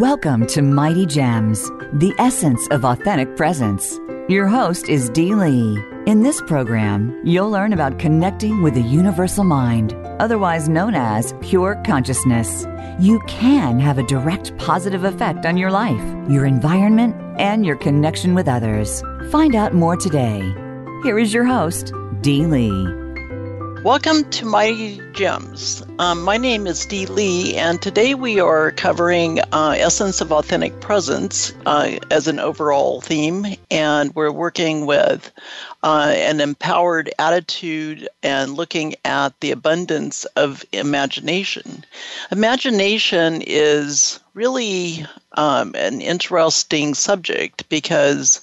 Welcome to Mighty Gems, the essence of authentic presence. Your host is Dee Lee. In this program, you'll learn about connecting with the universal mind, otherwise known as pure consciousness. You can have a direct positive effect on your life, your environment, and your connection with others. Find out more today. Here is your host, Dee Lee. Welcome to Mighty Gems. Um, my name is Dee Lee, and today we are covering uh, Essence of Authentic Presence uh, as an overall theme, and we're working with uh, an empowered attitude and looking at the abundance of imagination. Imagination is really um, an interesting subject because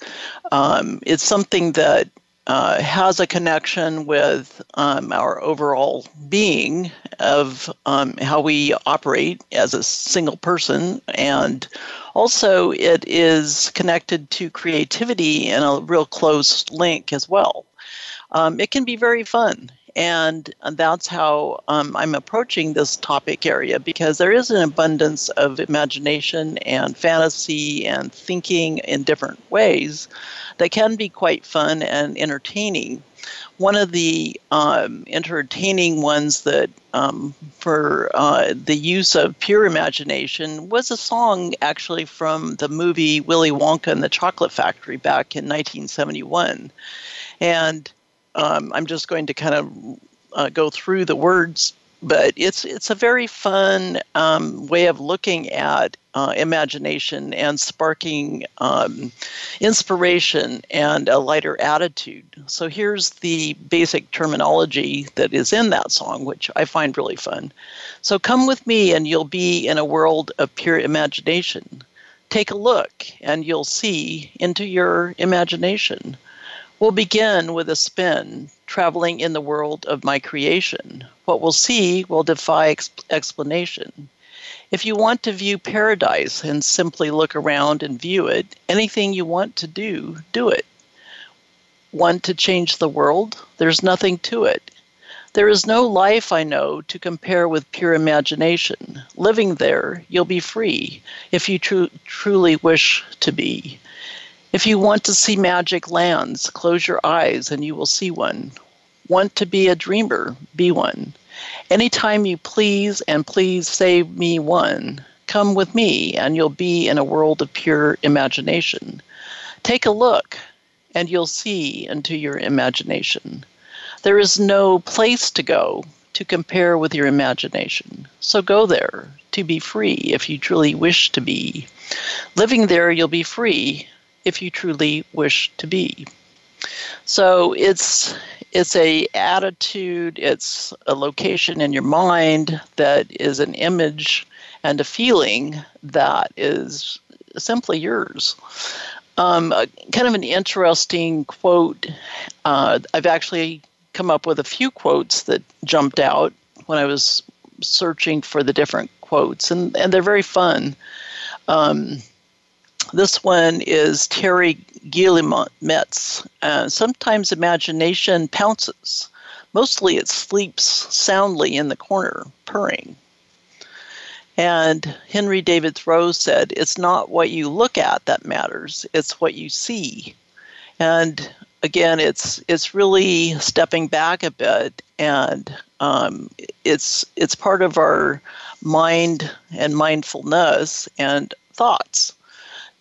um, it's something that uh, has a connection with um, our overall being of um, how we operate as a single person. And also, it is connected to creativity in a real close link as well. Um, it can be very fun. And that's how um, I'm approaching this topic area because there is an abundance of imagination and fantasy and thinking in different ways that can be quite fun and entertaining. One of the um, entertaining ones that um, for uh, the use of pure imagination was a song actually from the movie Willy Wonka and the Chocolate Factory back in 1971. And um, I'm just going to kind of uh, go through the words but it's it's a very fun um, way of looking at uh, imagination and sparking um, inspiration and a lighter attitude. So here's the basic terminology that is in that song, which I find really fun. So come with me, and you'll be in a world of pure imagination. Take a look, and you'll see into your imagination. We'll begin with a spin, traveling in the world of my creation. What we'll see will defy ex- explanation. If you want to view paradise and simply look around and view it, anything you want to do, do it. Want to change the world? There's nothing to it. There is no life I know to compare with pure imagination. Living there, you'll be free if you tr- truly wish to be. If you want to see magic lands, close your eyes and you will see one. Want to be a dreamer, be one. Anytime you please and please save me one, come with me and you'll be in a world of pure imagination. Take a look and you'll see into your imagination. There is no place to go to compare with your imagination. So go there to be free if you truly wish to be. Living there, you'll be free if you truly wish to be. So it's it's a attitude, it's a location in your mind that is an image and a feeling that is simply yours. Um, kind of an interesting quote. Uh, I've actually come up with a few quotes that jumped out when I was searching for the different quotes, and, and they're very fun. Um, this one is Terri Guillemets. Uh, sometimes imagination pounces. Mostly it sleeps soundly in the corner, purring. And Henry David Thoreau said, It's not what you look at that matters, it's what you see. And again, it's it's really stepping back a bit, and um, it's it's part of our mind and mindfulness and thoughts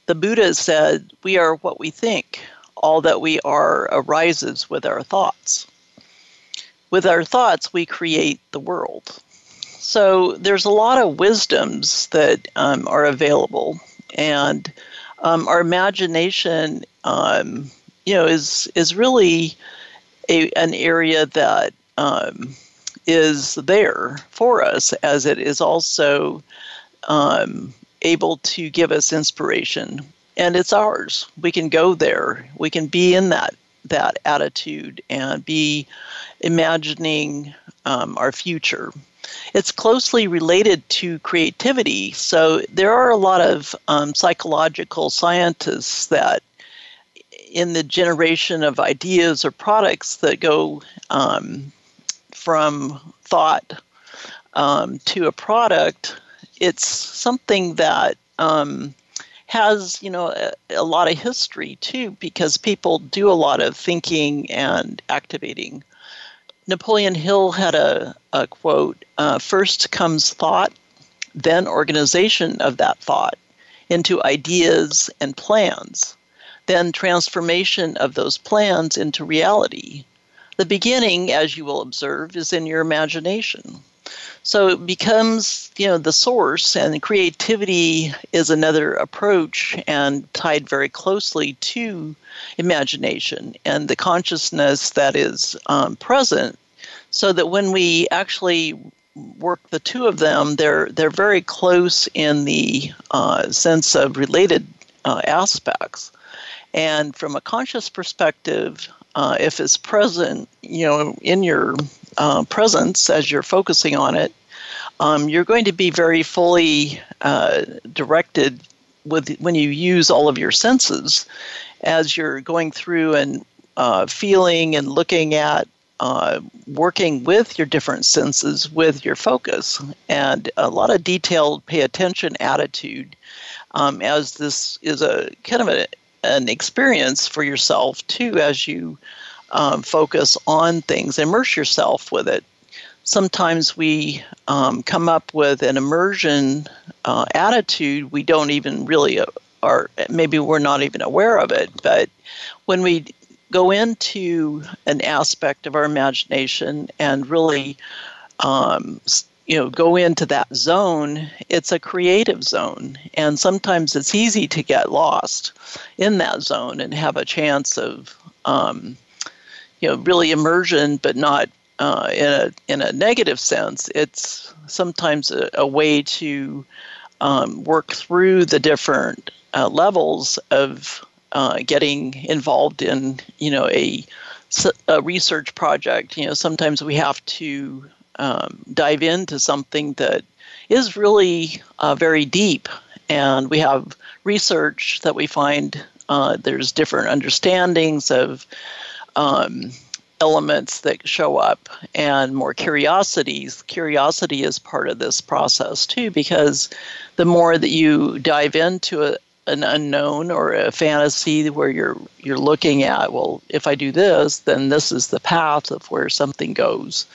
the Buddha said, We are what we think. All that we are arises with our thoughts. With our thoughts, we create the world. So there's a lot of wisdoms that um, are available, and um, our imagination, um, you know, is is really a, an area that um, is there for us, as it is also um, able to give us inspiration. And it's ours. We can go there. We can be in that that attitude and be imagining um, our future. It's closely related to creativity. So there are a lot of um, psychological scientists that in the generation of ideas or products that go um, from thought um, to a product it's something that um, has you know a, a, lot of history too because people do a lot of thinking and activating. Napoleon Hill had a, a quote: uh, first comes thought, then organization of that thought into ideas and plans, then transformation of those plans into reality. The beginning, as you will observe, is in your imagination. So it becomes, you know, the source, and creativity is another approach and tied very closely to imagination and the consciousness that is um, present. So that when we actually work the two of them, they're they're very close in the uh, sense of related uh, aspects. And from a conscious perspective, uh, if it's present, you know, in your uh, presence as you're focusing on it, um, you're going to be very fully uh, directed with when you use all of your senses as you're going through and uh, feeling and looking at uh, working with your different senses with your focus. And a lot of detailed pay attention attitude um, as this is a kind of a, an experience for yourself too as you um, focus on things immerse yourself with it. Sometimes we um, come up with an immersion uh, attitude we don't even really uh, or maybe we're not even aware of it but when we go into an aspect of our imagination and really um, you know go into that zone it's a creative zone. And sometimes it's easy to get lost in that zone and have a chance of um, you know really immersion but not uh, in a in a negative sense it's sometimes a, a way to um, work through the different uh, levels of uh, getting involved in you know a, a research project you know sometimes we have to um, dive into something that is really uh, very deep. And we have research that we find uh, there's different understandings of um, elements that show up and more curiosities. Curiosity is part of this process too, because the more that you dive into a, an unknown or a fantasy where you're you're looking at well if i do this then this is the path of where something goes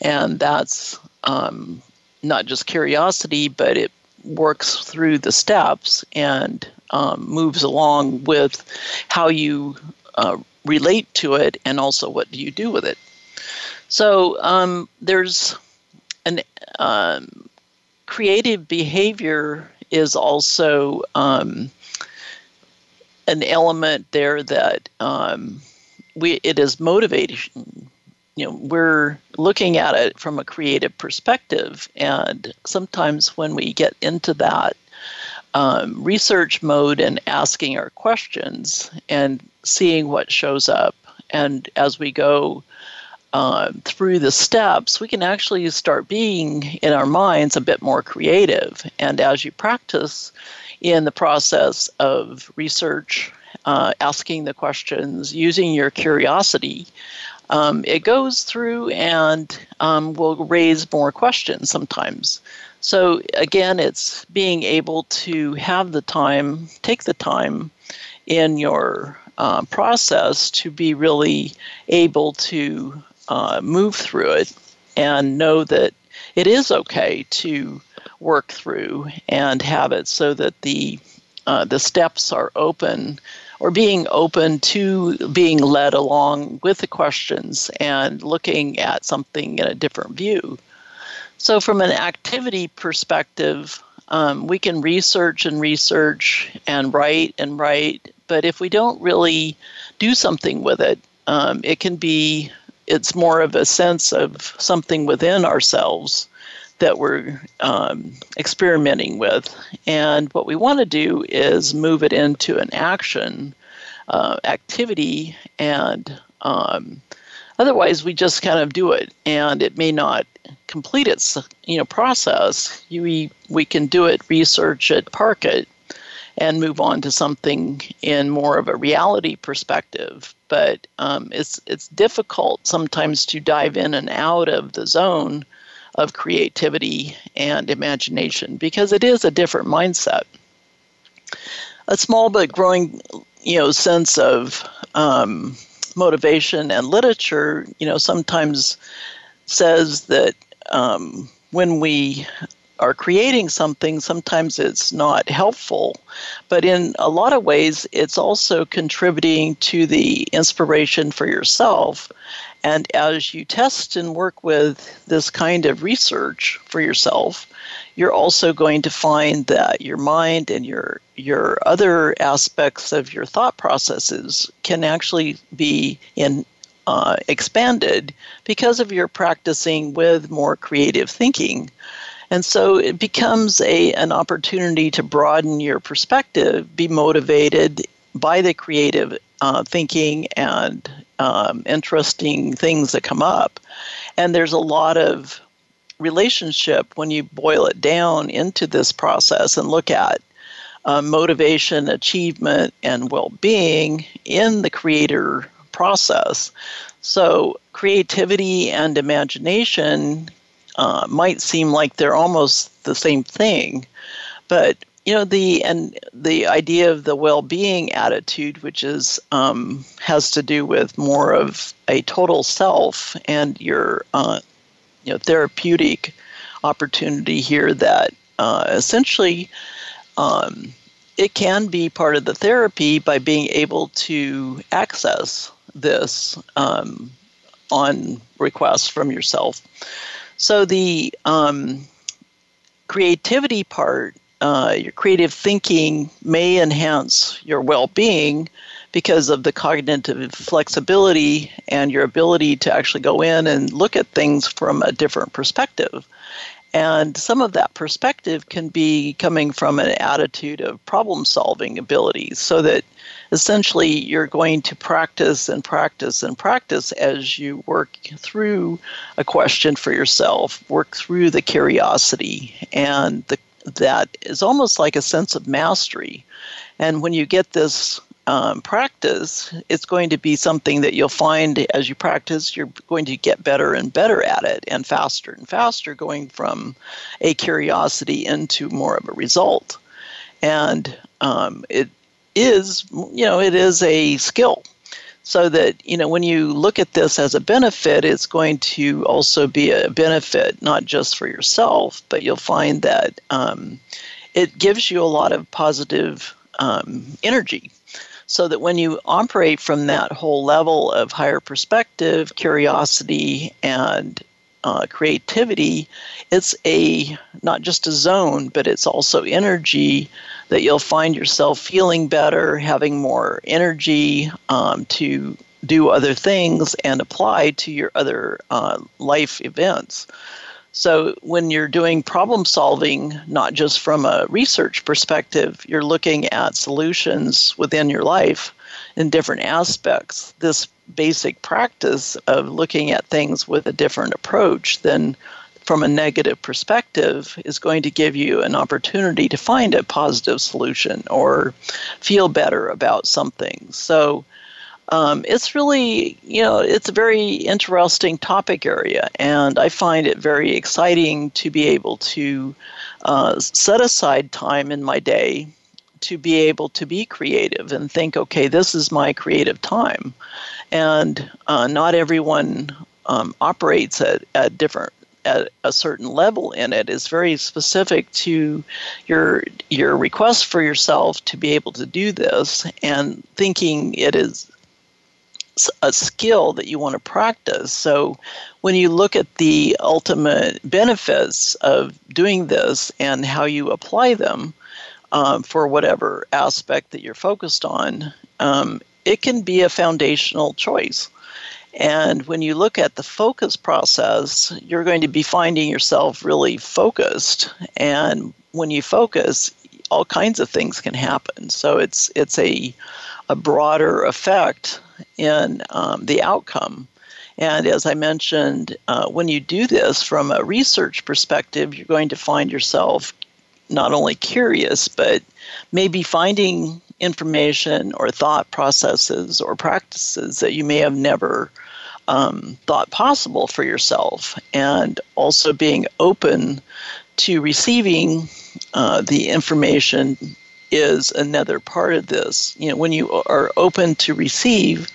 and that's um, not just curiosity, but it works through the steps and um, moves along with how you uh, relate to it and also what do you do with it. So um, there's an um, creative behavior is also um, an element there that um, we it is motivation you know we're looking at it from a creative perspective and sometimes when we get into that um, research mode and asking our questions and seeing what shows up and as we go uh, through the steps we can actually start being in our minds a bit more creative and as you practice in the process of research uh, asking the questions using your curiosity um, it goes through and um, will raise more questions sometimes. So, again, it's being able to have the time, take the time in your uh, process to be really able to uh, move through it and know that it is okay to work through and have it so that the uh, the steps are open or being open to being led along with the questions and looking at something in a different view. So, from an activity perspective, um, we can research and research and write and write, but if we don't really do something with it, um, it can be, it's more of a sense of something within ourselves that we're um, experimenting with. And what we want to do is move it into an action uh, activity, and um, otherwise we just kind of do it, and it may not complete its you know process. We we can do it, research it, park it, and move on to something in more of a reality perspective. But um, it's it's difficult sometimes to dive in and out of the zone of creativity and imagination because it is a different mindset. a small but growing, you know, sense of um, motivation and literature, you know, sometimes says that um, when we are creating something, sometimes it's not helpful. But in a lot of ways, it's also contributing to the inspiration for yourself. And as you test and work with this kind of research for yourself, you're also going to find that your mind and your your other aspects of your thought processes can actually be in uh, expanded because of your practicing with more creative thinking. And so it becomes a, an opportunity to broaden your perspective, be motivated by the creative uh, thinking and um, interesting things that come up. And there's a lot of relationship when you boil it down into this process and look at uh, motivation, achievement, and well being in the creator process. So, creativity and imagination uh, might seem like they're almost the same thing, but you know the and the idea of the well-being attitude, which is um, has to do with more of a total self and your uh, you know therapeutic opportunity here that uh, essentially um, it can be part of the therapy by being able to access this um, on request from yourself. So the um, creativity part, uh, your creative thinking may enhance your well-being because of the cognitive flexibility and your ability to actually go in and look at things from a different perspective. And some of that perspective can be coming from an attitude of problem solving abilities, so that essentially you're going to practice and practice and practice as you work through a question for yourself, work through the curiosity, and the, that is almost like a sense of mastery. And when you get this um, practice, it's going to be something that you'll find as you practice, you're going to get better and better at it and faster and faster, going from a curiosity into more of a result. And um, it is, you know, it is a skill. So that, you know, when you look at this as a benefit, it's going to also be a benefit not just for yourself, but you'll find that um, it gives you a lot of positive um, energy. So that when you operate from that whole level of higher perspective, curiosity, and uh, creativity, it's a not just a zone, but it's also energy that you'll find yourself feeling better, having more energy um, to do other things and apply to your other uh, life events. So, when you're doing problem solving, not just from a research perspective, you're looking at solutions within your life in different aspects. This basic practice of looking at things with a different approach than from a negative perspective is going to give you an opportunity to find a positive solution or feel better about something. So, um, it's really, you know, it's a very interesting topic area, and I find it very exciting to be able to uh, set aside time in my day to be able to be creative and think, okay, this is my creative time. And uh, not everyone um, operates at, at different at a certain level in it is very specific to your your request for yourself to be able to do this and thinking it is a skill that you want to practice. So when you look at the ultimate benefits of doing this and how you apply them um, for whatever aspect that you're focused on, um, it can be a foundational choice. And when you look at the focus process, you're going to be finding yourself really focused. And when you focus, all kinds of things can happen. So it's it's a a broader effect in um, the outcome. And as I mentioned, uh, when you do this from a research perspective, you're going to find yourself not only curious, but maybe finding information or thought processes or practices that you may have never um, thought possible for yourself, and also being open to receiving uh, the information is another part of this. You know, when you are open to receive,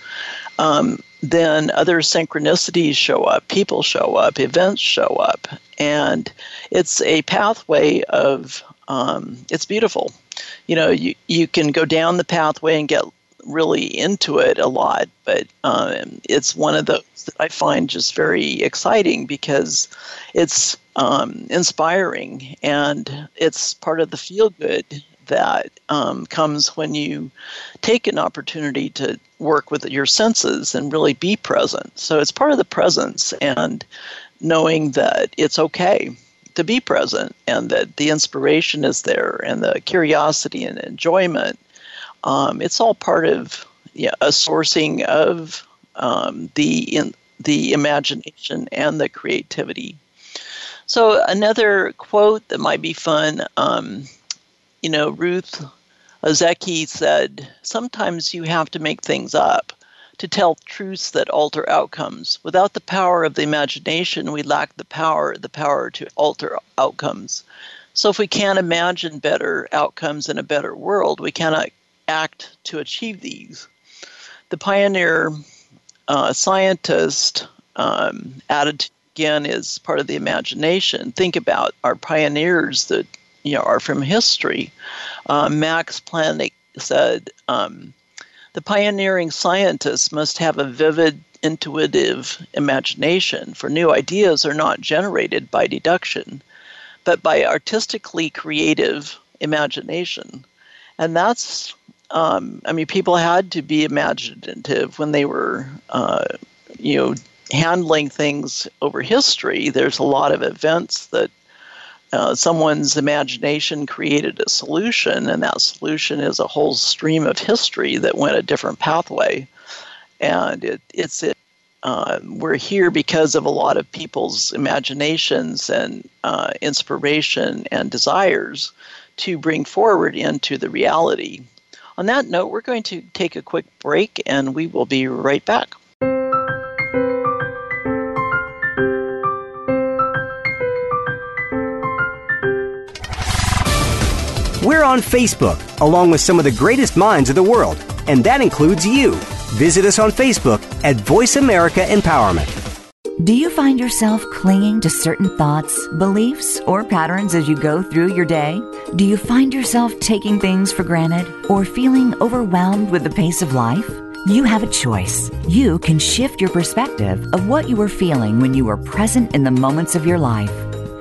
um, then other synchronicities show up, people show up, events show up, and it's a pathway of um, it's beautiful. You know, you you can go down the pathway and get really into it a lot, but um, it's one of those that I find just very exciting because it's um, inspiring and it's part of the feel good that um, comes when you take an opportunity to work with your senses and really be present. So it's part of the presence and knowing that it's okay to be present and that the inspiration is there and the curiosity and enjoyment. Um, it's all part of a sourcing of um, the in, the imagination and the creativity. So another quote that might be fun. Um, you know, Ruth Ozeki said, Sometimes you have to make things up to tell truths that alter outcomes. Without the power of the imagination, we lack the power, the power to alter outcomes. So if we can't imagine better outcomes in a better world, we cannot act to achieve these. The pioneer uh, scientist um, added again is part of the imagination. Think about our pioneers that you know are from history. Uh, Max Planck said um, the pioneering scientists must have a vivid, intuitive imagination, for new ideas are not generated by deduction, but by artistically creative imagination, and that's. Um, I mean, people had to be imaginative when they were, uh, you know, handling things over history. There's a lot of events that uh, someone's imagination created a solution, and that solution is a whole stream of history that went a different pathway. And it, it's it, uh, we're here because of a lot of people's imaginations and uh, inspiration and desires to bring forward into the reality. On that note, we're going to take a quick break and we will be right back. We're on Facebook, along with some of the greatest minds of the world, and that includes you. Visit us on Facebook at Voice America Empowerment. Do you find yourself clinging to certain thoughts, beliefs, or patterns as you go through your day? Do you find yourself taking things for granted or feeling overwhelmed with the pace of life? You have a choice. You can shift your perspective of what you were feeling when you were present in the moments of your life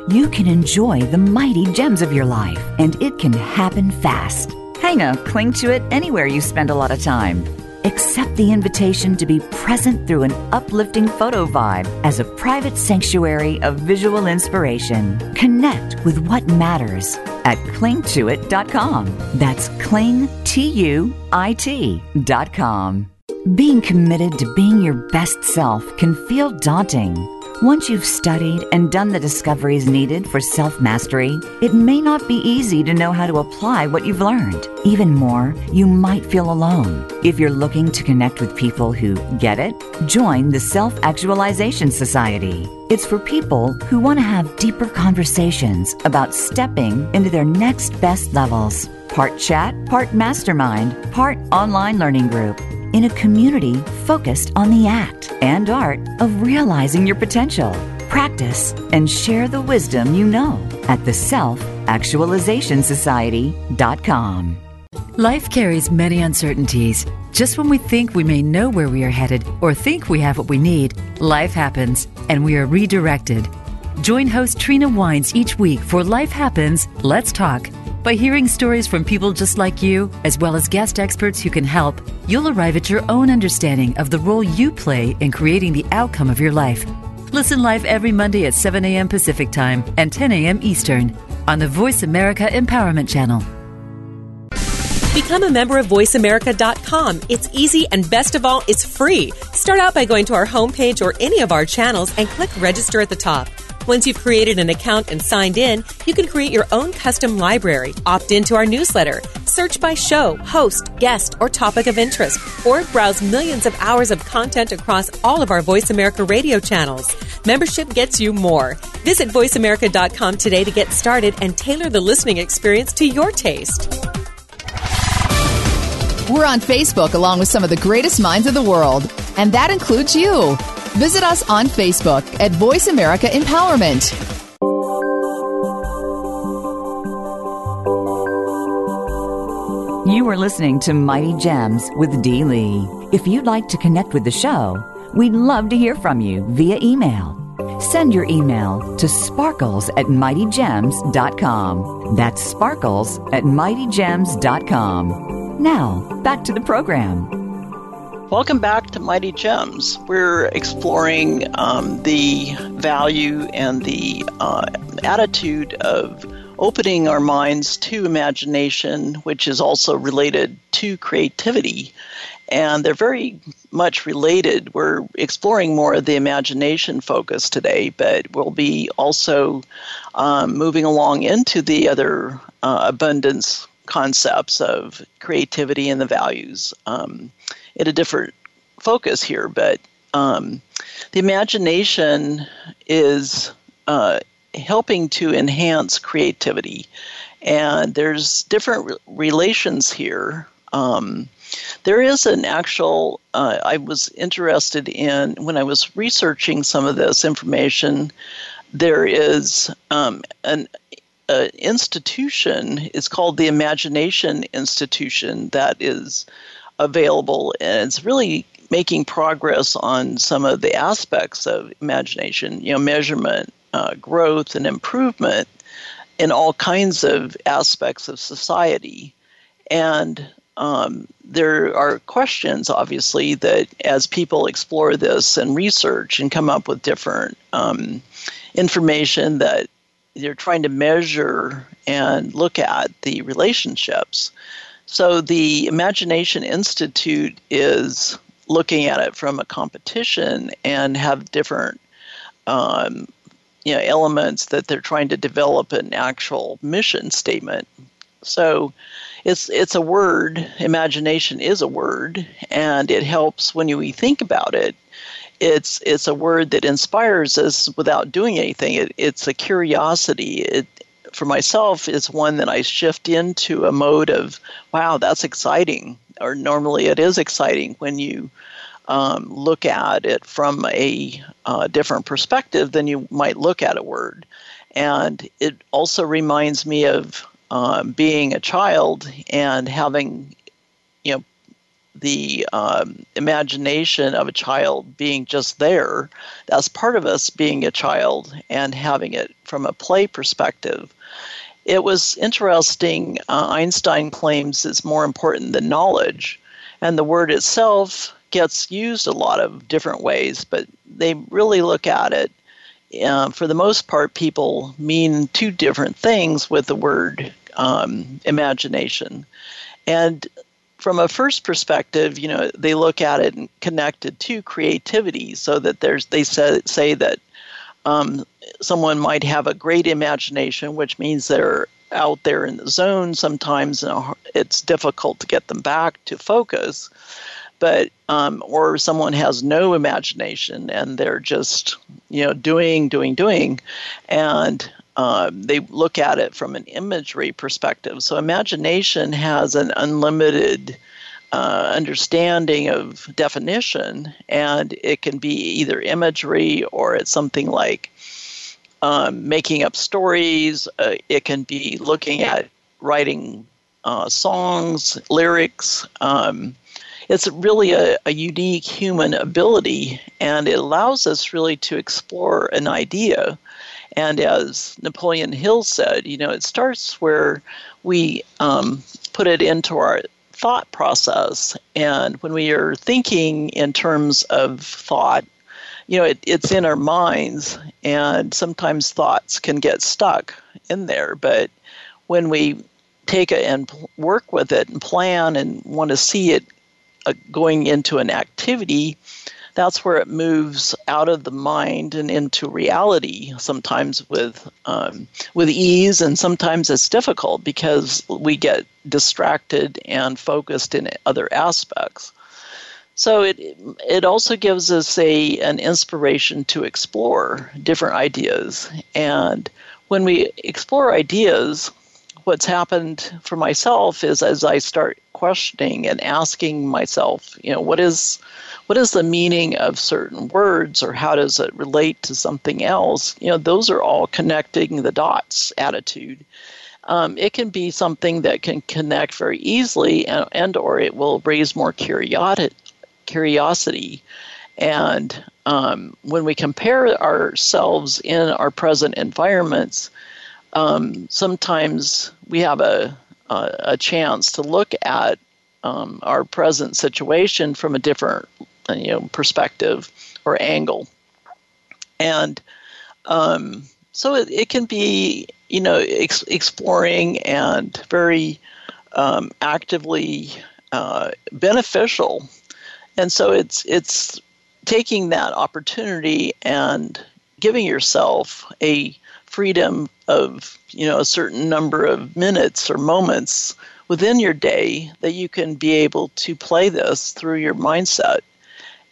you can enjoy the mighty gems of your life, and it can happen fast. Hang a cling to it anywhere you spend a lot of time. Accept the invitation to be present through an uplifting photo vibe as a private sanctuary of visual inspiration. Connect with what matters at clingtuit.com. That's cling, T U I T.com. Being committed to being your best self can feel daunting. Once you've studied and done the discoveries needed for self mastery, it may not be easy to know how to apply what you've learned. Even more, you might feel alone. If you're looking to connect with people who get it, join the Self Actualization Society. It's for people who want to have deeper conversations about stepping into their next best levels. Part chat, part mastermind, part online learning group in a community focused on the act and art of realizing your potential. Practice and share the wisdom you know at the Self Actualization Society.com. Life carries many uncertainties. Just when we think we may know where we are headed or think we have what we need, life happens and we are redirected. Join host Trina Wines each week for Life Happens, Let's Talk by hearing stories from people just like you, as well as guest experts who can help, you'll arrive at your own understanding of the role you play in creating the outcome of your life. Listen live every Monday at 7 a.m. Pacific Time and 10 a.m. Eastern on the Voice America Empowerment Channel. Become a member of VoiceAmerica.com. It's easy and best of all, it's free. Start out by going to our homepage or any of our channels and click register at the top. Once you've created an account and signed in, you can create your own custom library, opt into our newsletter, search by show, host, guest, or topic of interest, or browse millions of hours of content across all of our Voice America radio channels. Membership gets you more. Visit voiceamerica.com today to get started and tailor the listening experience to your taste. We're on Facebook along with some of the greatest minds of the world, and that includes you. Visit us on Facebook at Voice America Empowerment. You are listening to Mighty Gems with Dee Lee. If you'd like to connect with the show, we'd love to hear from you via email. Send your email to sparkles at mightygems.com. That's sparkles at mightygems.com. Now, back to the program. Welcome back to Mighty Gems. We're exploring um, the value and the uh, attitude of opening our minds to imagination, which is also related to creativity. And they're very much related. We're exploring more of the imagination focus today, but we'll be also um, moving along into the other uh, abundance concepts of creativity and the values. Um, in a different focus here, but um, the imagination is uh, helping to enhance creativity. And there's different re- relations here. Um, there is an actual, uh, I was interested in, when I was researching some of this information, there is um, an uh, institution, it's called the Imagination Institution, that is available, and it's really making progress on some of the aspects of imagination, you know, measurement, uh, growth, and improvement in all kinds of aspects of society. And um, there are questions, obviously, that as people explore this and research and come up with different um, information that they're trying to measure and look at the relationships. So the Imagination Institute is looking at it from a competition and have different um, you know elements that they're trying to develop an actual mission statement. So it's it's a word. Imagination is a word, and it helps when you think about it. It's it's a word that inspires us without doing anything. It, it's a curiosity. It for myself is one that I shift into a mode of, wow, that's exciting. Or normally it is exciting when you um, look at it from a uh, different perspective than you might look at a word. And it also reminds me of um, being a child and having, you know, the um, imagination of a child being just there. That's part of us being a child and having it from a play perspective. It was interesting. Uh, Einstein claims it's more important than knowledge, and the word itself gets used a lot of different ways, but they really look at it. Uh, for the most part, people mean two different things with the word um, imagination. And from a first perspective, you know, they look at it and connected to creativity, so that there's they say, say that um, someone might have a great imagination, which means they're out there in the zone sometimes and it's difficult to get them back to focus. But um, or someone has no imagination and they're just you know doing doing doing. And um, they look at it from an imagery perspective so imagination has an unlimited uh, understanding of definition and it can be either imagery or it's something like um, making up stories. Uh, it can be looking at writing uh, songs, lyrics. Um, it's really a, a, unique human ability, and it allows us really to explore an idea. And as Napoleon Hill said, you know, it starts where we um, put it into our thought process. And when we are thinking in terms of thought, you know, it, it's in our minds, and sometimes thoughts can get stuck in there. But when we take it and work with it and plan and want to see it uh, going into an activity, that's where it moves out of the mind and into reality. Sometimes with um, with ease, and sometimes it's difficult because we get distracted and focused in other aspects. So it it also gives us a an inspiration to explore different ideas. And when we explore ideas, what's happened for myself is as I start questioning and asking myself, you know, what is what is the meaning of certain words or how does it relate to something else? You know, those are all connecting the dots attitude. Um, it can be something that can connect very easily and, and or it will raise more curiosity curiosity and um, when we compare ourselves in our present environments um, sometimes we have a, a, a, chance to look at um, our present situation from a different you know, perspective or angle. And um, so it, it, can be, you know, ex- exploring and very um, actively uh, beneficial. And so it's it's taking that opportunity and giving yourself a freedom of you know a certain number of minutes or moments within your day that you can be able to play this through your mindset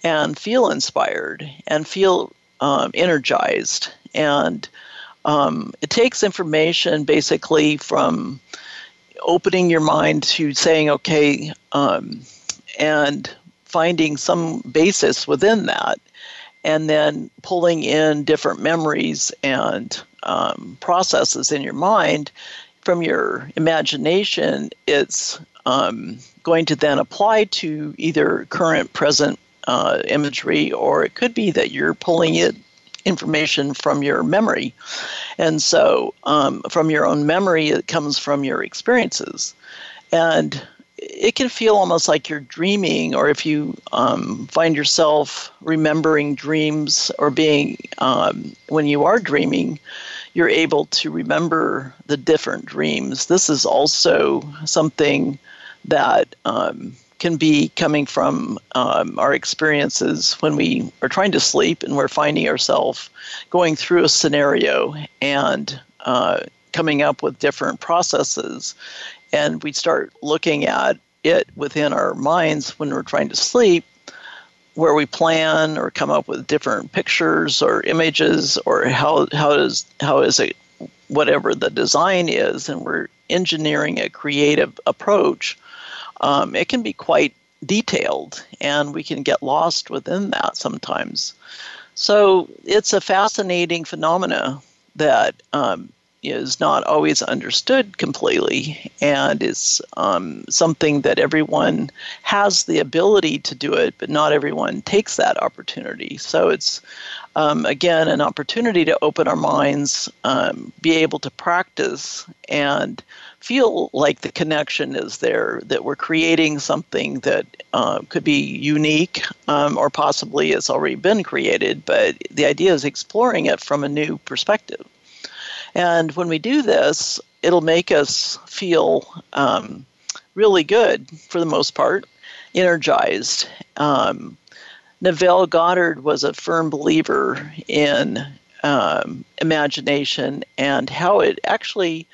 and feel inspired and feel um, energized. And um, it takes information basically from opening your mind to saying okay um, and finding some basis within that and then pulling in different memories and um, processes in your mind from your imagination, it's um, going to then apply to either current, present uh, imagery, or it could be that you're pulling it information from your memory. And so, um, from your own memory, it comes from your experiences. And it can feel almost like you're dreaming, or if you um, find yourself remembering dreams or being, um, when you are dreaming, you're able to remember the different dreams. This is also something that um, can be coming from um, our experiences when we are trying to sleep and we're finding ourselves going through a scenario and uh, coming up with different processes and we start looking at it within our minds when we're trying to sleep where we plan or come up with different pictures or images or how how is how is it whatever the design is and we're engineering a creative approach um, it can be quite detailed and we can get lost within that sometimes. So it's a fascinating phenomena that um, is not always understood completely and is um, something that everyone has the ability to do it, but not everyone takes that opportunity. So it's, um, again, an opportunity to open our minds, um, be able to practice, and feel like the connection is there, that we're creating something that uh, could be unique um, or possibly has already been created, but the idea is exploring it from a new perspective. And when we do this, it'll make us feel um, really good for the most part, energized. Um, Neville Goddard was a firm believer in um, imagination and how it actually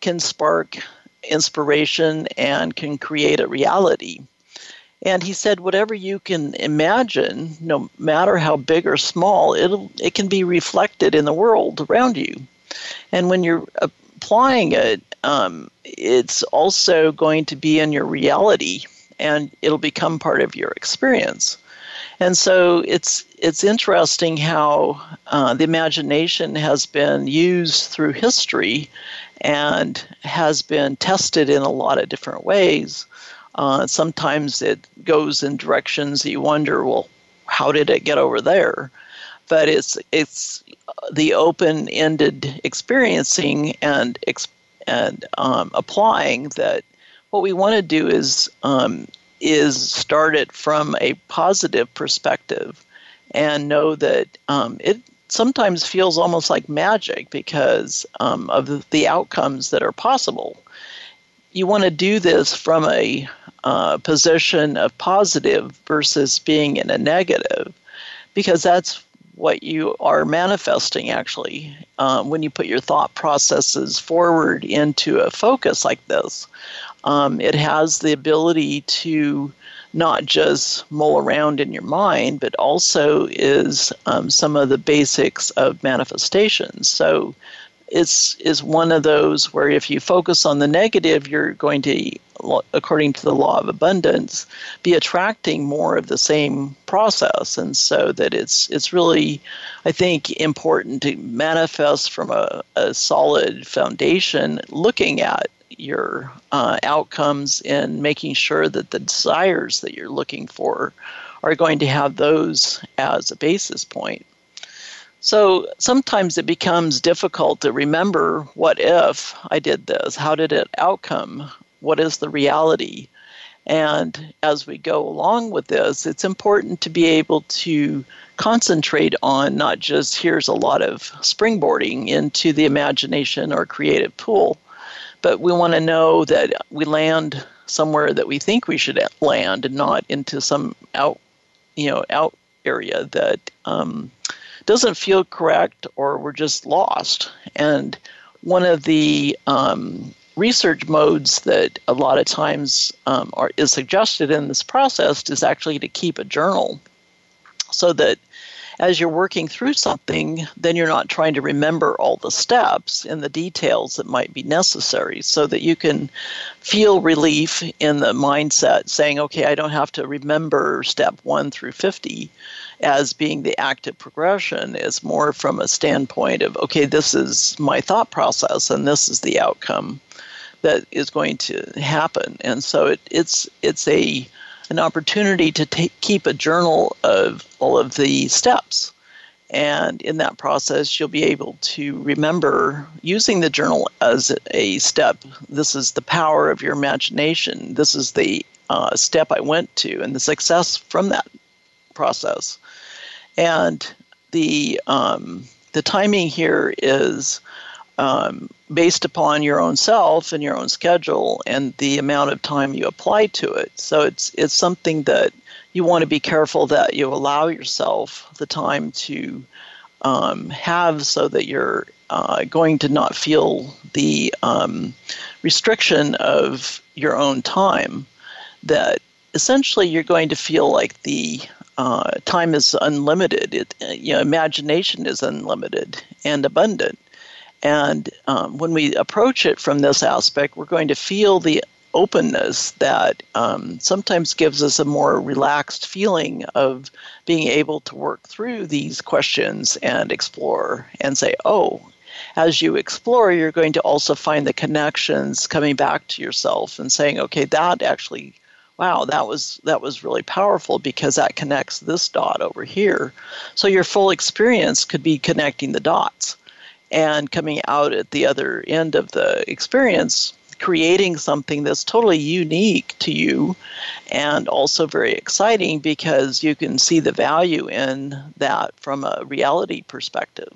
can spark inspiration and can create a reality. And he said, whatever you can imagine, no matter how big or small, it'll, it can be reflected in the world around you. And when you're applying it, um, it's also going to be in your reality and it'll become part of your experience. And so it's it's interesting how uh, the imagination has been used through history and has been tested in a lot of different ways. Uh, sometimes it goes in directions that you wonder, well, how did it get over there? but it's it's the open-ended experiencing and and um, applying that what we want to do is um, is start it from a positive perspective and know that um, it sometimes feels almost like magic because um, of the outcomes that are possible. You want to do this from a uh, position of positive versus being in a negative because that's what you are manifesting actually um, when you put your thought processes forward into a focus like this. Um, it has the ability to not just mull around in your mind, but also is um, some of the basics of manifestation. So it's is one of those where if you focus on the negative, you're going to, according to the law of abundance, be attracting more of the same process, and so that it's it's really, I think, important to manifest from a, a solid foundation, looking at your uh, outcomes and making sure that the desires that you're looking for are going to have those as a basis point. So sometimes it becomes difficult to remember what if I did this? How did it outcome? What is the reality? And as we go along with this, it's important to be able to concentrate on not just here's a lot of springboarding into the imagination or creative pool, but we want to know that we land somewhere that we think we should land and not into some out, you know, out area that um, doesn't feel correct or we're just lost. And one of the um, research modes that a lot of times um, are, is suggested in this process is actually to keep a journal so that as you're working through something, then you're not trying to remember all the steps and the details that might be necessary so that you can feel relief in the mindset saying, okay, I don't have to remember step one through 50 as being the active progression. It's more from a standpoint of, okay, this is my thought process and this is the outcome that is going to happen. And so it, it's it's a an opportunity to take, keep a journal of all of the steps. And in that process, you'll be able to remember using the journal as a step. This is the power of your imagination. This is the uh, step I went to, and the success from that process. And the um, the timing here is um, based upon your own self and your own schedule and the amount of time you apply to it. So it's it's something that you want to be careful that you allow yourself the time to um, have so that you're uh, going to not feel the um, restriction of your own time. That essentially you're going to feel like the uh, time is unlimited. It, you know, imagination is unlimited and abundant. And um, when we approach it from this aspect, we're going to feel the openness that um, sometimes gives us a more relaxed feeling of being able to work through these questions and explore and say, oh, as you explore, you're going to also find the connections coming back to yourself and saying, okay, that actually, wow, that was that was really powerful because that connects this dot over here. So your full experience could be connecting the dots and coming out at the other end of the experience creating something that's totally unique to you and also very exciting because you can see the value in that from a reality perspective.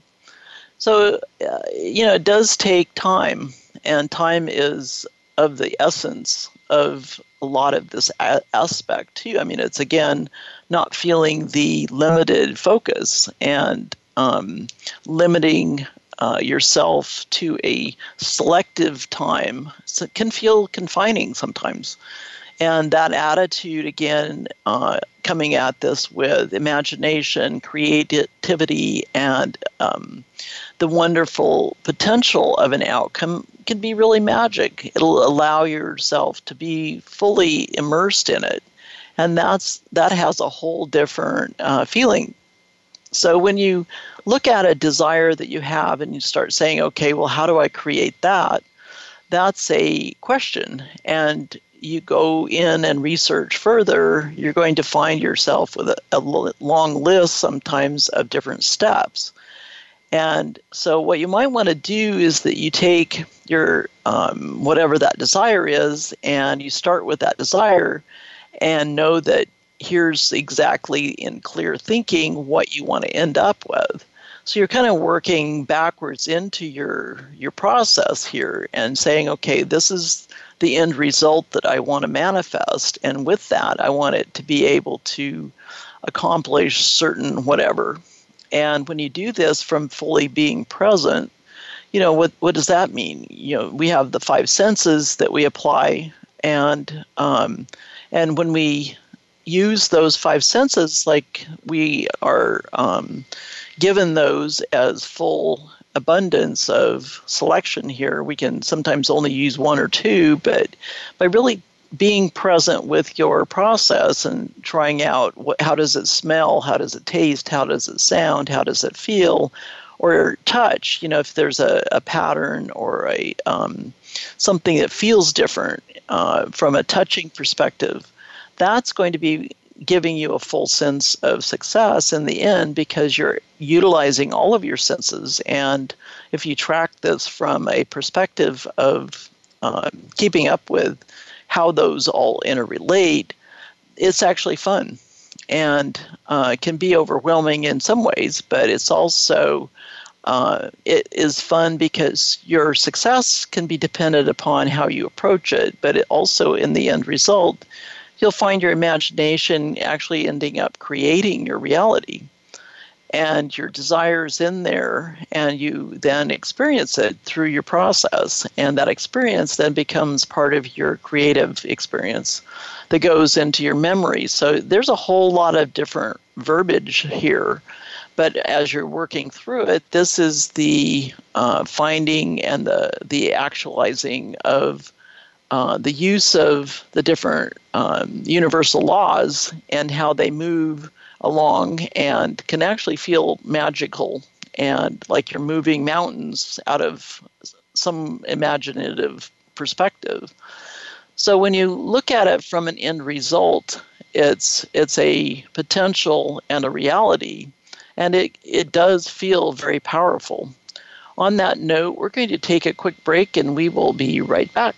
So, uh, you know, it does take time, and time is of the essence of a lot of this a- aspect too. I mean, it's again not feeling the limited focus and um, limiting uh, yourself to a selective time so can feel confining sometimes. And that attitude, again, uh, coming at this with imagination, creativity, and um, the wonderful potential of an outcome can be really magic. It'll allow yourself to be fully immersed in it. And that's that has a whole different uh, feeling so when you look at a desire that you have and you start saying, okay, well, how do I create that? That's a question. And you go in and research further, you're going to find yourself with a, a long list sometimes of different steps. And so, what you might want to do is that you take your um, whatever that desire is, and you start with that desire, and know that here's exactly in clear thinking what you want to end up with. So you're kind of working backwards into your your process here and saying, okay, this is the end result that I want to manifest, and with that, I want it to be able to accomplish certain whatever. And when you do this from fully being present, you know what what does that mean? You know, we have the five senses that we apply, and um, and when we use those five senses like we are um, given those as full abundance of selection here. We can sometimes only use one or two, but by really being present with your process and trying out what, how does it smell, how does it taste, how does it sound, how does it feel, or touch. You know, if there's a, a pattern or a um, something that feels different uh, from a touching perspective, that's going to be giving you a full sense of success in the end because you're utilizing all of your senses. And if you track this from a perspective of uh, keeping up with how those all interrelate, it's actually fun and uh, can be overwhelming in some ways, but it's also uh, it is fun because your success can be dependent upon how you approach it, but it also in the end result, you'll find your imagination actually ending up creating your reality. And your desires in there and you then experience it through your process. And that experience then becomes part of your creative experience that goes into your memory. So there's a whole lot of different verbiage here. But as you're working through it, this is the uh, finding and the the actualizing of uh, the use of the different um, universal laws and how they move along and can actually feel magical and like you're moving mountains out of some imaginative perspective. So when you look at it from an end result, it's it's a potential and a reality and it, it does feel very powerful. On that note, we're going to take a quick break and we will be right back.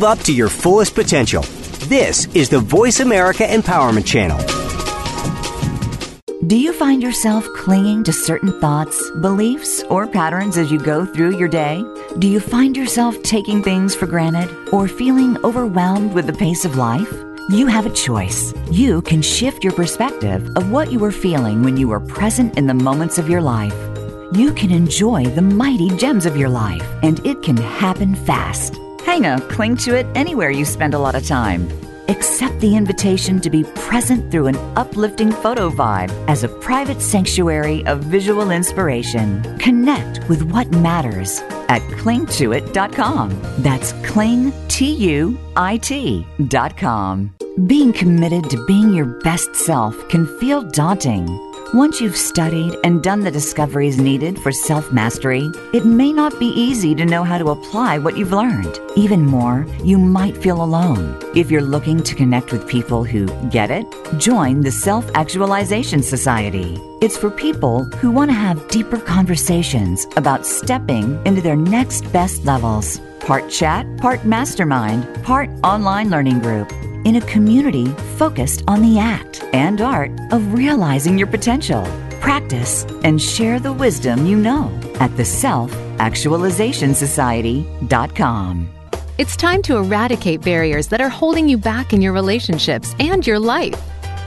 Live up to your fullest potential. This is the Voice America Empowerment Channel. Do you find yourself clinging to certain thoughts, beliefs, or patterns as you go through your day? Do you find yourself taking things for granted or feeling overwhelmed with the pace of life? You have a choice. You can shift your perspective of what you were feeling when you were present in the moments of your life. You can enjoy the mighty gems of your life, and it can happen fast. Hang cling to it anywhere you spend a lot of time. Accept the invitation to be present through an uplifting photo vibe as a private sanctuary of visual inspiration. Connect with what matters at clingtuit.com. That's cling, T U I T.com. Being committed to being your best self can feel daunting. Once you've studied and done the discoveries needed for self mastery, it may not be easy to know how to apply what you've learned. Even more, you might feel alone. If you're looking to connect with people who get it, join the Self Actualization Society. It's for people who want to have deeper conversations about stepping into their next best levels. Part chat, part mastermind, part online learning group in a community focused on the act and art of realizing your potential. Practice and share the wisdom you know at the Self Actualization Society.com. It's time to eradicate barriers that are holding you back in your relationships and your life.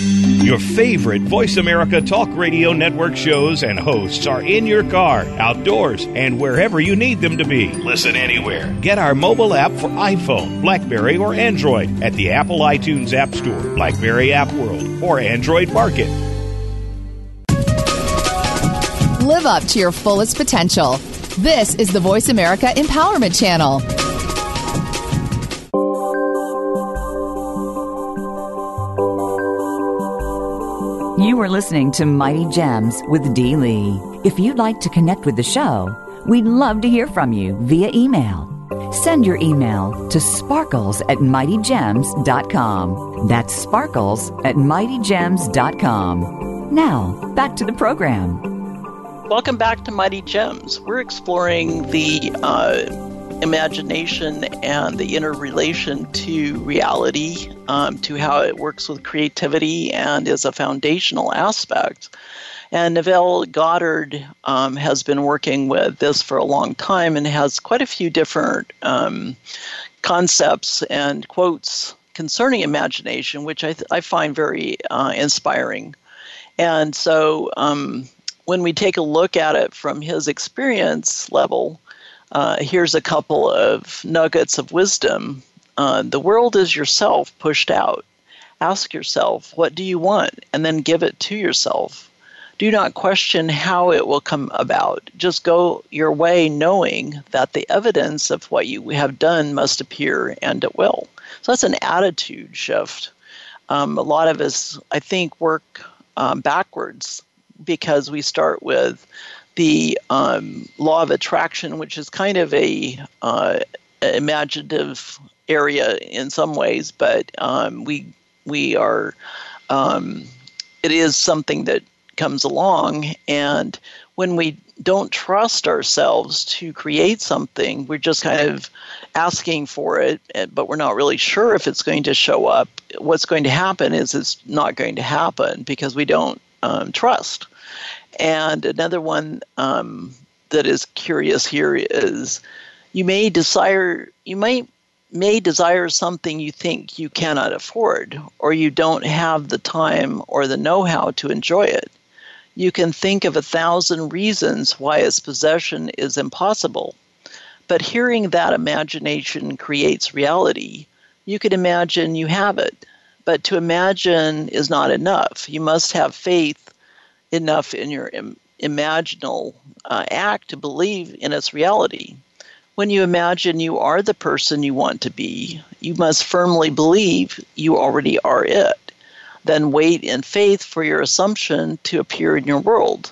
Your favorite Voice America Talk Radio Network shows and hosts are in your car, outdoors, and wherever you need them to be. Listen anywhere. Get our mobile app for iPhone, Blackberry, or Android at the Apple iTunes App Store, Blackberry App World, or Android Market. Live up to your fullest potential. This is the Voice America Empowerment Channel. You are listening to Mighty Gems with Dee Lee. If you'd like to connect with the show, we'd love to hear from you via email. Send your email to sparkles at mightygems.com. That's sparkles at mightygems.com. Now, back to the program. Welcome back to Mighty Gems. We're exploring the uh, imagination and the interrelation to reality, um, to how it works with creativity, and is a foundational aspect. And Neville Goddard um, has been working with this for a long time and has quite a few different um, concepts and quotes concerning imagination, which I, th- I find very uh, inspiring. And so um, when we take a look at it from his experience level, uh, here's a couple of nuggets of wisdom. Uh, the world is yourself pushed out. Ask yourself, what do you want? And then give it to yourself. Do not question how it will come about. Just go your way knowing that the evidence of what you have done must appear and it will. So that's an attitude shift. Um, a lot of us, I think, work um, backwards because we start with the um, law of attraction, which is kind of a uh, imaginative area in some ways, but um, we we are um, it is something that comes along. And when we don't trust ourselves to create something, we're just kind of asking for it, eh, but we're not really sure if it's going to show up. What's going to happen is it's not going to happen because we don't um, trust. And another one um, that is curious here is you may desire, you might may desire something you think you cannot afford, or you don't have the time or the know how to enjoy it you can think of a thousand reasons why its possession is impossible. But hearing that imagination creates reality, you can imagine you have it. But to imagine is not enough. You must have faith enough in your Im- imaginal uh, act to believe in its reality. When you imagine you are the person you want to be, you must firmly believe you already are it then wait in faith for your assumption to appear in your world.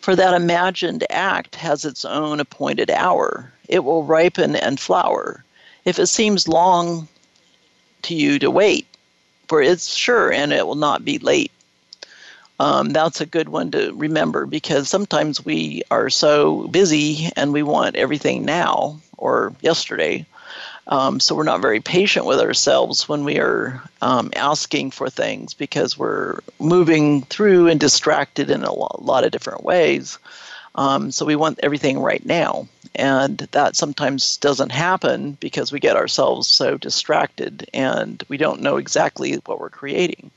For that imagined act has its own appointed hour. It will ripen and flower. If it seems long to you to wait, for it's sure and it will not be late. Um, that's a good one to remember because sometimes we are so busy and we want everything now or yesterday um, so we're not very patient with ourselves when we are um, asking for things because we're moving through and distracted in a lot of different ways. Um, so we want everything right now. And that sometimes doesn't happen because we get ourselves so distracted and we don't know exactly what we're creating.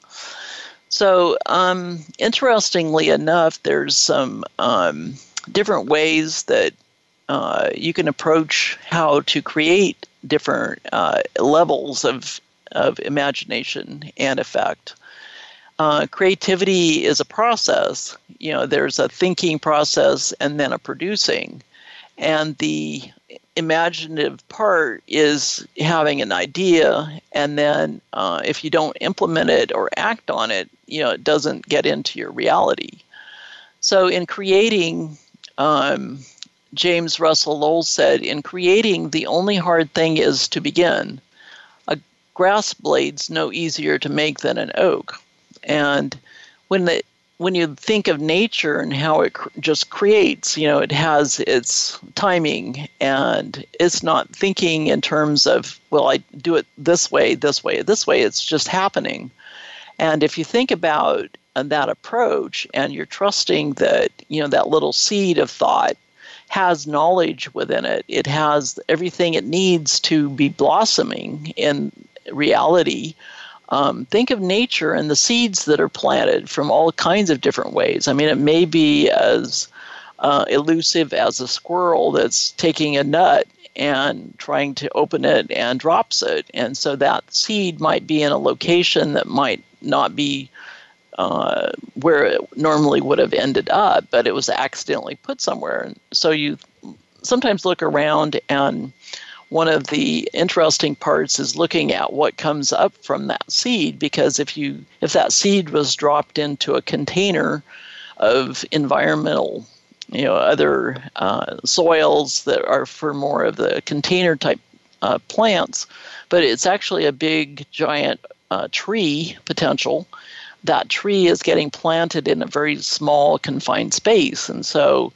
So, um, interestingly enough, there's some um, different ways that uh, you can approach how to create different uh, levels of, of imagination and effect. Uh, creativity is a process. You know, there's a thinking process and then a producing. And the imaginative part is having an idea, and then uh, if you don't implement it or act on it, you know, it doesn't get into your reality. So, in creating, um, James Russell Lowell said, In creating, the only hard thing is to begin. A grass blade's no easier to make than an oak. And when the when you think of nature and how it cr- just creates, you know, it has its timing and it's not thinking in terms of, well, I do it this way, this way, this way. It's just happening. And if you think about uh, that approach and you're trusting that, you know, that little seed of thought has knowledge within it. It has everything it needs to be blossoming in reality. Um, think of nature and the seeds that are planted from all kinds of different ways. I mean, it may be as uh, elusive as a squirrel that's taking a nut and trying to open it and drops it. And so that seed might be in a location that might not be uh, where it normally would have ended up, but it was accidentally put somewhere. And so you sometimes look around, and one of the interesting parts is looking at what comes up from that seed. Because if you if that seed was dropped into a container of environmental you know other uh, soils that are for more of the container type uh, plants, but it's actually a big giant uh, tree potential that tree is getting planted in a very small confined space and so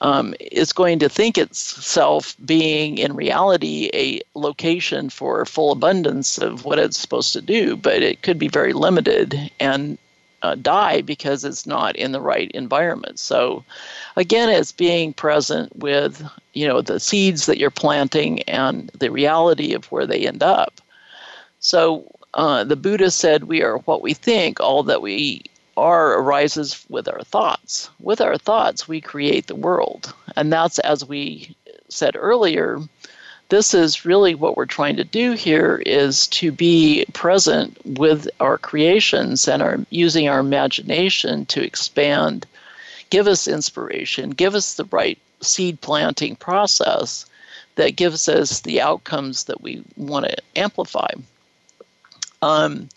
um, is going to think itself being in reality a location for full abundance of what it's supposed to do, but it could be very limited and uh, die because it's not in the right environment. So, again, it's being present with you know the seeds that you're planting and the reality of where they end up. So, uh, the Buddha said, "We are what we think. All that we are arises with our thoughts. With our thoughts, we create the world. And that's, as we said earlier, this is really what we're trying to do here is to be present with our creations and our using our imagination to expand give us inspiration give us the right seed planting process that gives us the outcomes that we want to amplify um,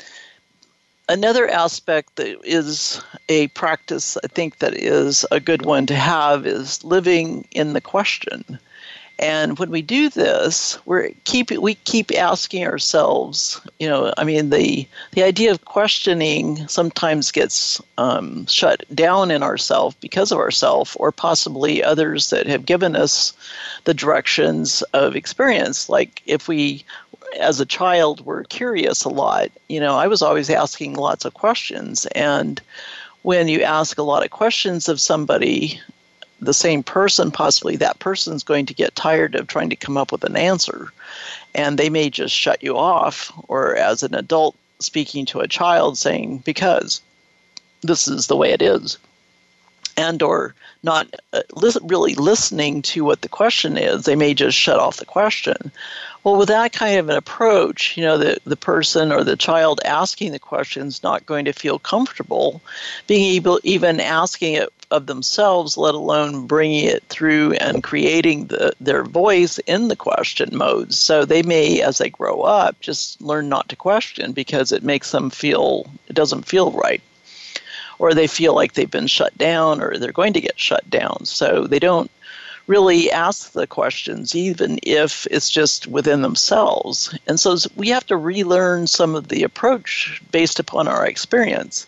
another aspect that is a practice I think that is a good one to have is living in the question. And when we do this, we keep we keep asking ourselves, you know, I mean, the the idea of questioning sometimes gets um, shut down in ourselves because of ourselves, or possibly others that have given us the directions of experience. Like if we as a child were curious a lot. You know, I was always asking lots of questions. And when you ask a lot of questions of somebody, the same person, possibly that person's going to get tired of trying to come up with an answer. And they may just shut you off, or as an adult speaking to a child saying, because this is the way it is and or not uh, li- really listening to what the question is they may just shut off the question well, with that kind of an approach, you know, the, the person or the child asking the question is not going to feel comfortable being able, even asking it of themselves, let alone bringing it through and creating the, their voice in the question mode. So they may, as they grow up, just learn not to question because it makes them feel, it doesn't feel right. Or they feel like they've been shut down or they're going to get shut down. So they don't really ask the questions, even if it's just within themselves. And so we have to relearn some of the approach based upon our experience.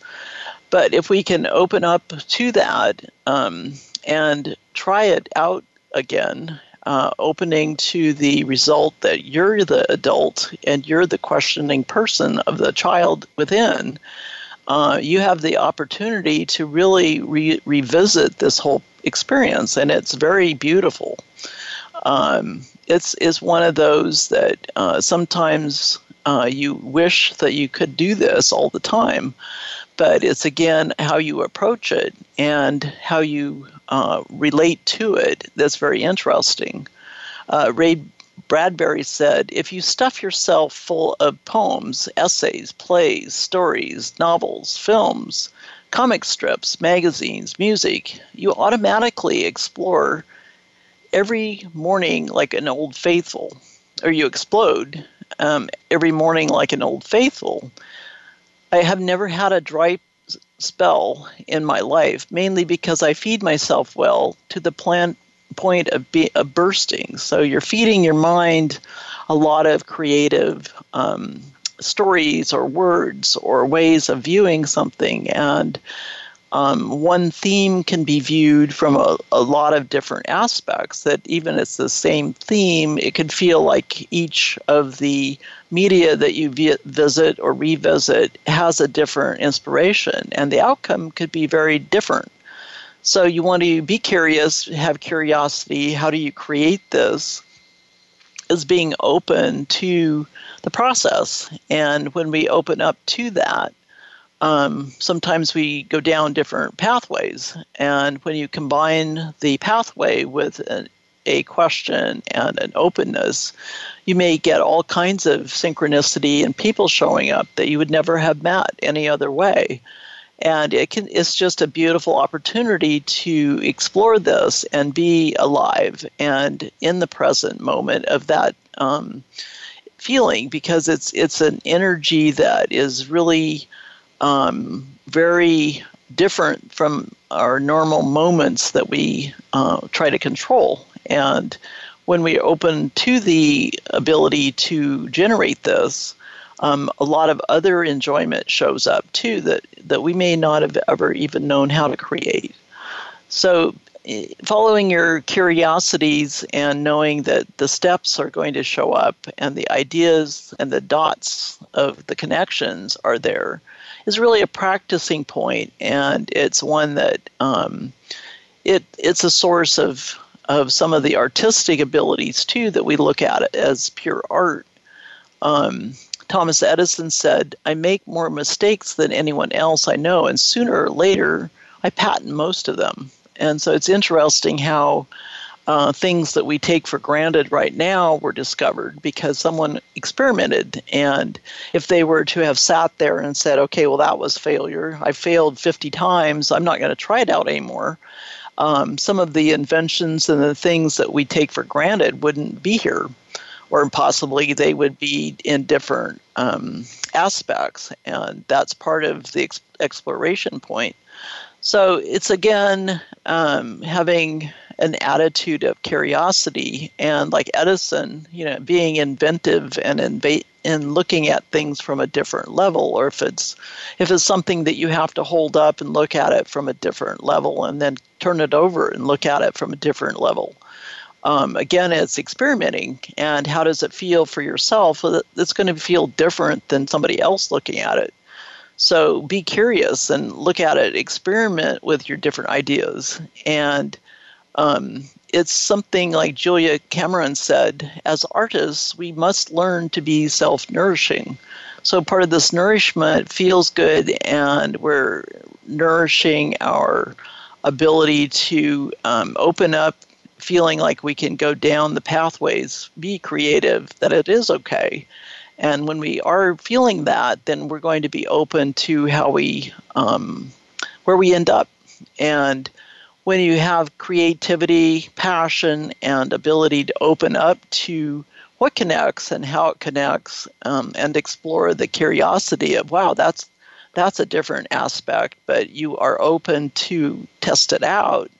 But if we can open up to that um, and try it out again, uh, opening to the result that you're the adult and you're the questioning person of the child within, uh, you have the opportunity to really re- revisit this whole experience, and it's very beautiful. Um, it's is one of those that uh, sometimes uh, you wish that you could do this all the time, but it's again how you approach it and how you uh, relate to it that's very interesting. Uh, Ray Bradbury said, if you stuff yourself full of poems, essays, plays, stories, novels, films, comic strips, magazines, music, you automatically explore every morning like an old faithful, or you explode um, every morning like an old faithful. I have never had a dry spell in my life, mainly because I feed myself well to the plant point of, be, of bursting. So you're feeding your mind a lot of creative um, stories or words or ways of viewing something. And um, one theme can be viewed from a, a lot of different aspects, that even it's the same theme, it could feel like each of the media that you vi- visit or revisit has a different inspiration, and the outcome could be very different. So you want to be curious, have curiosity. How do you create this? Is being open to the process. And when we open up to that, um, sometimes we go down different pathways. And when you combine the pathway with an, a question and an openness, you may get all kinds of synchronicity and people showing up that you would never have met any other way and it can it's just a beautiful opportunity to explore this and be alive and in the present moment of that um, feeling because it's it's an energy that is really um, very different from our normal moments that we uh, try to control and when we open to the ability to generate this um, a lot of other enjoyment shows up too that, that we may not have ever even known how to create. So, following your curiosities and knowing that the steps are going to show up and the ideas and the dots of the connections are there is really a practicing point, and it's one that um, it it's a source of of some of the artistic abilities too that we look at as pure art. Um, Thomas Edison said, "I make more mistakes than anyone else I know, and sooner or later, I patent most of them." And so it's interesting how uh, things that we take for granted right now were discovered because someone experimented. And if they were to have sat there and said, okay, well, that was failure, I failed 50 times, I'm not going to try it out anymore. Um, some of the inventions and the things that we take for granted wouldn't be here, or possibly they would be in different um, aspects. And that's part of the ex- exploration point. So it's again um, having an attitude of curiosity and like Edison, you know, being inventive and and looking at things from a different level or if it's if it's something that you have to hold up and look at it from a different level and then turn it over and look at it from a different level. Um, again, it's experimenting and how does it feel for yourself? It's going to feel different than somebody else looking at it. So be curious and look at it, experiment with your different ideas. And um, it's something like Julia Cameron said as artists, we must learn to be self nourishing. So part of this nourishment feels good, and we're nourishing our ability to um, open up, feeling like we can go down the pathways, be creative, that it is okay. And when we are feeling that, then we're going to be open to how we, um, where we end up. And when you have creativity, passion, and ability to open up to what connects and how it connects, um, and explore the curiosity of wow, that's that's a different aspect, but you are open to test it out.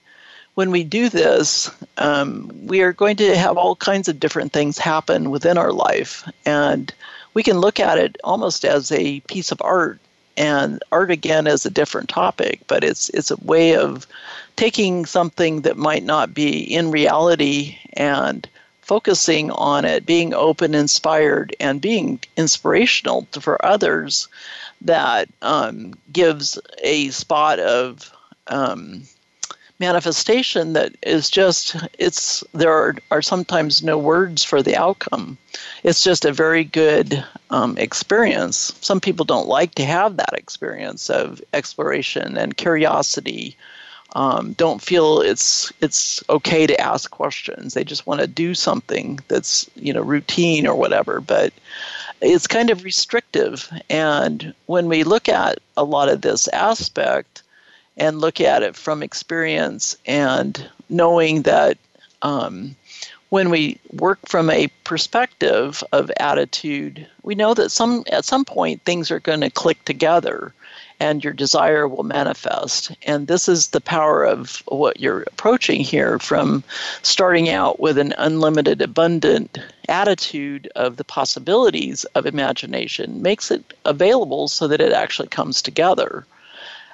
When we do this, um, we are going to have all kinds of different things happen within our life, and we can look at it almost as a piece of art and art again is a different topic but it's it's a way of taking something that might not be in reality and focusing on it being open inspired and being inspirational for others that um, gives a spot of um, manifestation that is just it's there are, are sometimes no words for the outcome. It's just a very good um, experience. Some people don't like to have that experience of exploration and curiosity. Um, don't feel it's it's okay to ask questions. They just want to do something that's you know routine or whatever but it's kind of restrictive. And when we look at a lot of this aspect and look at it from experience and knowing that um, when we work from a perspective of attitude, we know that some at some point things are going to click together and your desire will manifest. And this is the power of what you're approaching here from starting out with an unlimited, abundant attitude of the possibilities of imagination, makes it available so that it actually comes together.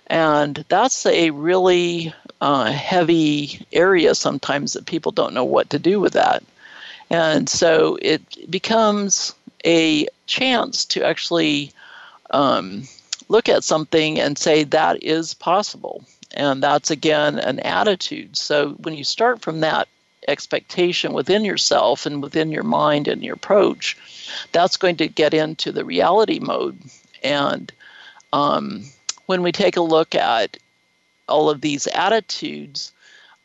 And that's a really uh, heavy area sometimes that people don't know what to do with that. And so it becomes a chance to actually um, look at something and say that is possible. And that's again an attitude. So when you start from that expectation within yourself and within your mind and your approach, that's going to get into the reality mode. And um, when we take a look at all of these attitudes,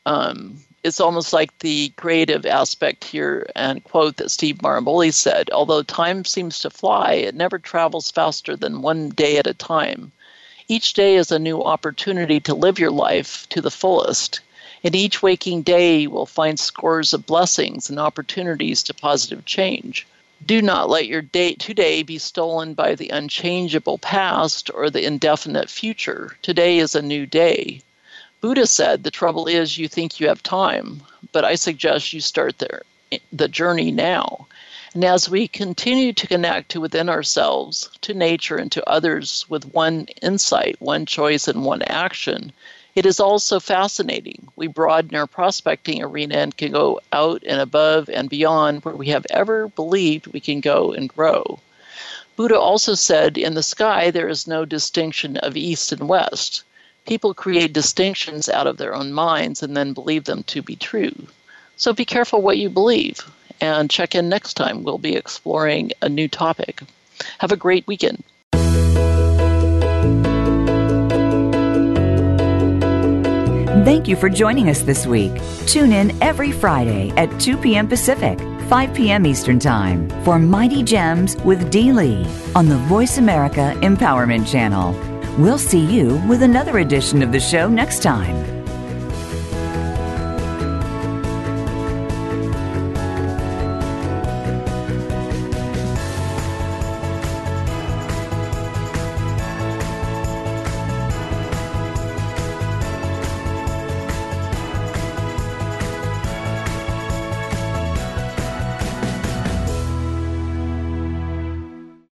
um, it's almost like the creative aspect here and quote that Steve Maraboli said although time seems to fly, it never travels faster than one day at a time. Each day is a new opportunity to live your life to the fullest. In each waking day, you will find scores of blessings and opportunities to positive change. Do not let your day today be stolen by the unchangeable past or the indefinite future. Today is a new day. Buddha said the trouble is you think you have time, but I suggest you start the journey now. And as we continue to connect to within ourselves, to nature, and to others with one insight, one choice, and one action, It is also fascinating. We broaden our prospecting arena and can go out and above and beyond where we have ever believed we can go and grow. Buddha also said, In the sky, there is no distinction of east and west. People create distinctions out of their own minds and then believe them to be true. So be careful what you believe and check in next time. We'll be exploring a new topic. Have a great weekend. Thank you for joining us this week. Tune in every Friday at 2 p.m. Pacific, 5 p.m. Eastern Time for Mighty Gems with Dee Lee on the Voice America Empowerment Channel. We'll see you with another edition of the show next time.